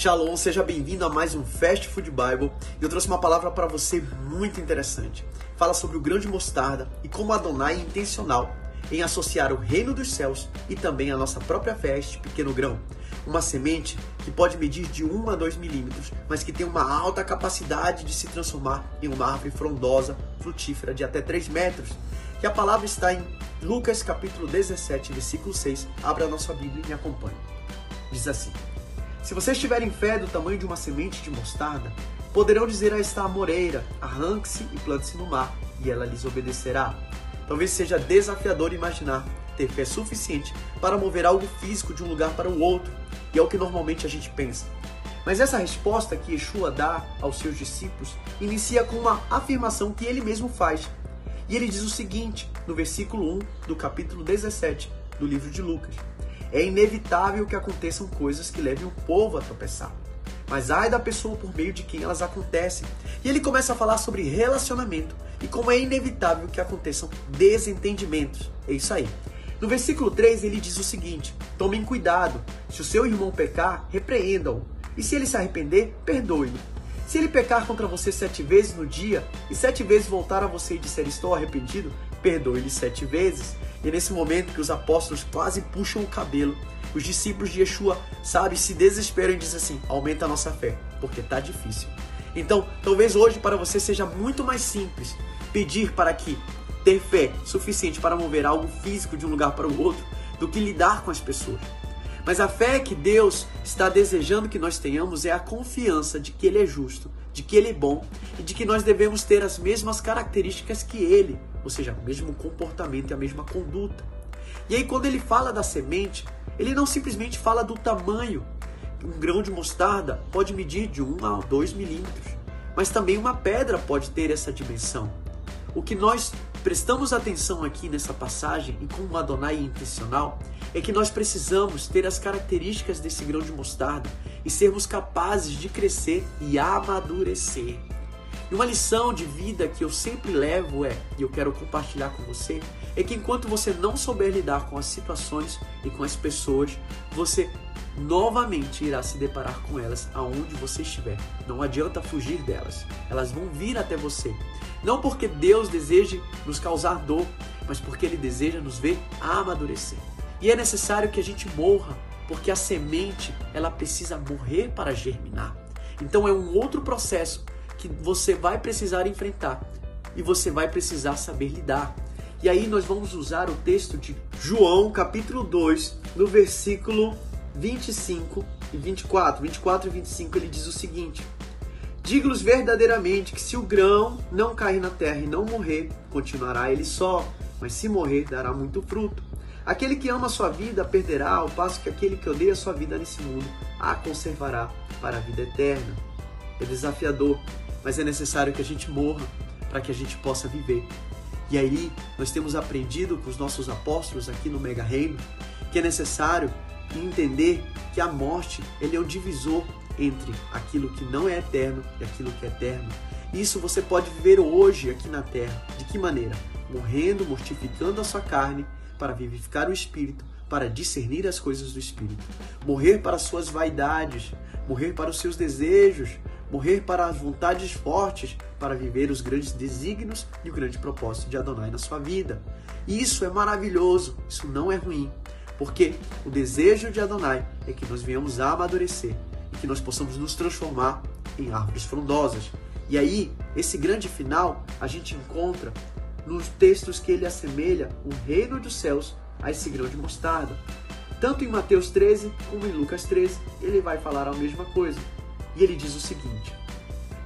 Shalom, seja bem-vindo a mais um Fast Food Bible. Eu trouxe uma palavra para você muito interessante. Fala sobre o grão de mostarda e como Adonai é intencional em associar o reino dos céus e também a nossa própria fé a este pequeno grão. Uma semente que pode medir de 1 a 2 milímetros, mas que tem uma alta capacidade de se transformar em uma árvore frondosa, frutífera de até 3 metros. Que a palavra está em Lucas capítulo 17, versículo 6. Abra a nossa Bíblia e me acompanhe. Diz assim: Se vocês tiverem fé do tamanho de uma semente de mostarda, poderão dizer a esta amoreira: arranque-se e plante-se no mar, e ela lhes obedecerá. Talvez seja desafiador imaginar ter fé suficiente para mover algo físico de um lugar para o outro, e é o que normalmente a gente pensa. Mas essa resposta que Yeshua dá aos seus discípulos inicia com uma afirmação que ele mesmo faz. E ele diz o seguinte, no versículo 1 do capítulo 17 do livro de Lucas: É inevitável que aconteçam coisas que levem o povo a tropeçar. Mas ai da pessoa por meio de quem elas acontecem. E ele começa a falar sobre relacionamento e como é inevitável que aconteçam desentendimentos. É isso aí. No versículo 3 ele diz o seguinte: Tomem cuidado, se o seu irmão pecar, repreenda-o, e se ele se arrepender, perdoe-o. Se ele pecar contra você sete vezes no dia, e sete vezes voltar a você e disser estou arrependido, perdoe-lhe sete vezes. E é nesse momento que os apóstolos quase puxam o cabelo, os discípulos de Yeshua, sabe, se desesperam e dizem assim: aumenta a nossa fé, porque tá difícil. Então, talvez hoje para você seja muito mais simples pedir para que ter fé suficiente para mover algo físico de um lugar para o outro do que lidar com as pessoas. Mas a fé que Deus está desejando que nós tenhamos é a confiança de que Ele é justo, de que Ele é bom e de que nós devemos ter as mesmas características que Ele, ou seja, o mesmo comportamento e a mesma conduta. E aí, quando ele fala da semente, ele não simplesmente fala do tamanho. Um grão de mostarda pode medir de 1 a 2 milímetros, mas também uma pedra pode ter essa dimensão. O que nós prestamos atenção aqui nessa passagem e como Adonai é intencional é que nós precisamos ter as características desse grão de mostarda e sermos capazes de crescer e amadurecer. E uma lição de vida que eu sempre levo é, e eu quero compartilhar com você, é que enquanto você não souber lidar com as situações e com as pessoas, você novamente irá se deparar com elas aonde você estiver. Não adianta fugir delas. Elas vão vir até você. Não porque Deus deseje nos causar dor, mas porque Ele deseja nos ver amadurecer. E é necessário que a gente morra, porque a semente ela precisa morrer para germinar. Então é um outro processo que você vai precisar enfrentar e você vai precisar saber lidar. E aí nós vamos usar o texto de João, capítulo 2, no versículo 25 e 24. 24 e 25 ele diz o seguinte: Digo-lhes verdadeiramente que se o grão não cair na terra e não morrer, continuará ele só, mas se morrer, dará muito fruto. Aquele que ama a sua vida perderá, ao passo que aquele que odeia a sua vida nesse mundo a conservará para a vida eterna. É desafiador, mas é necessário que a gente morra para que a gente possa viver. E aí, nós temos aprendido com os nossos apóstolos aqui no Mega Reino que é necessário entender que a morte ele é o divisor entre aquilo que não é eterno e aquilo que é eterno. Isso você pode viver hoje aqui na terra. De que maneira? Morrendo, mortificando a sua carne para vivificar o espírito, para discernir as coisas do espírito. Morrer para as suas vaidades, morrer para os seus desejos, morrer para as vontades fortes, para viver os grandes desígnios e o grande propósito de Adonai na sua vida. E isso é maravilhoso, isso não é ruim, porque o desejo de Adonai é que nós venhamos a amadurecer e que nós possamos nos transformar em árvores frondosas. E aí, esse grande final a gente encontra nos textos que ele assemelha o reino dos céus a esse grão de mostarda. Tanto em Mateus 13 como em Lucas 13, ele vai falar a mesma coisa. E ele diz o seguinte: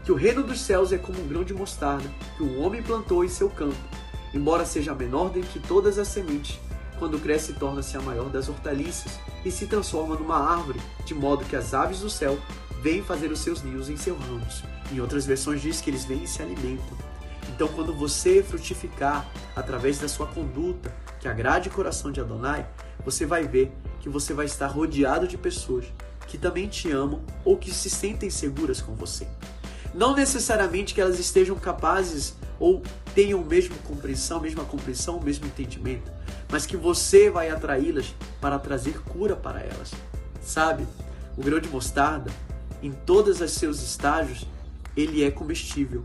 que o reino dos céus é como um grão de mostarda que um homem plantou em seu campo. Embora seja a menor dentre todas as sementes, quando cresce torna-se a maior das hortaliças e se transforma numa árvore, de modo que as aves do céu vêm fazer os seus ninhos em seus ramos. Em outras versões diz que eles vêm e se alimentam. Então, quando você frutificar através da sua conduta, que agrade o coração de Adonai, você vai ver que você vai estar rodeado de pessoas que também te amam ou que se sentem seguras com você. Não necessariamente que elas estejam capazes ou tenham a mesma compreensão, mesma compreensão, o mesmo entendimento, mas que você vai atraí-las para trazer cura para elas. Sabe? O grão de mostarda, em todos os seus estágios, ele é comestível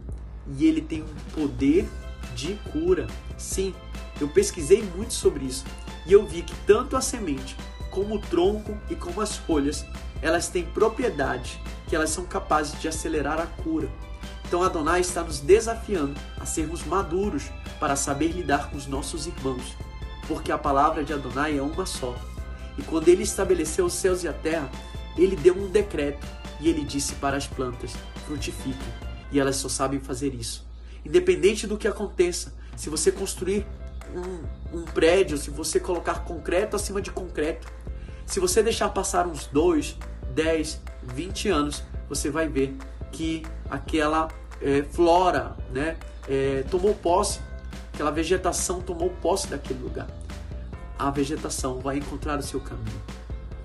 e ele tem um poder de cura. Sim, eu pesquisei muito sobre isso e eu vi que tanto a semente, como o tronco e como as folhas, elas têm propriedades que elas são capazes de acelerar a cura. Então Adonai está nos desafiando a sermos maduros para saber lidar com os nossos irmãos, porque a palavra de Adonai é uma só. E quando ele estabeleceu os céus e a terra, ele deu um decreto e ele disse para as plantas: frutifiquem. E elas só sabem fazer isso. Independente do que aconteça, se você construir um, um prédio, se você colocar concreto acima de concreto, se você deixar passar uns 2, 10, 20 anos, você vai ver que aquela é, flora né, é, tomou posse, aquela vegetação tomou posse daquele lugar. A vegetação vai encontrar o seu caminho.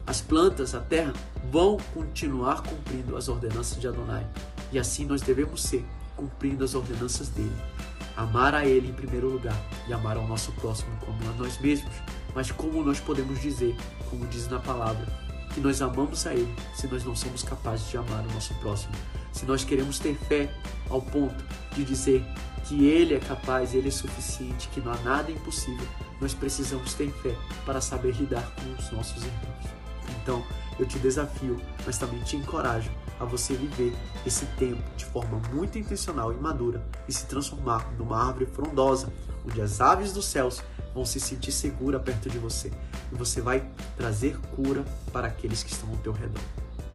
As plantas, a terra, vão continuar cumprindo as ordenanças de Adonai. E assim nós devemos ser, cumprindo as ordenanças dele. Amar a ele em primeiro lugar e amar ao nosso próximo como a nós mesmos. Mas como nós podemos dizer, como diz na palavra, que nós amamos a Ele se nós não somos capazes de amar o nosso próximo. Se nós queremos ter fé ao ponto de dizer que Ele é capaz, Ele é suficiente, que não há nada impossível, nós precisamos ter fé para saber lidar com os nossos irmãos. Então, eu te desafio, mas também te encorajo a você viver esse tempo de forma muito intencional e madura e se transformar numa árvore frondosa, onde as aves dos céus vão se sentir seguras perto de você e você vai trazer cura para aqueles que estão ao teu redor.